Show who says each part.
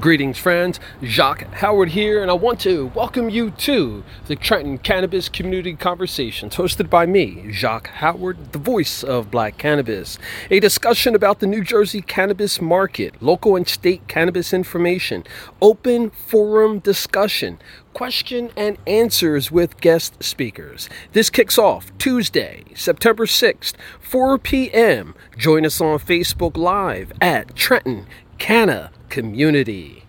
Speaker 1: Greetings, friends. Jacques Howard here, and I want to welcome you to the Trenton Cannabis Community Conversations, hosted by me, Jacques Howard, the voice of black cannabis. A discussion about the New Jersey cannabis market, local and state cannabis information, open forum discussion, question and answers with guest speakers. This kicks off Tuesday, September 6th, 4 p.m. Join us on Facebook Live at Trenton Canna community.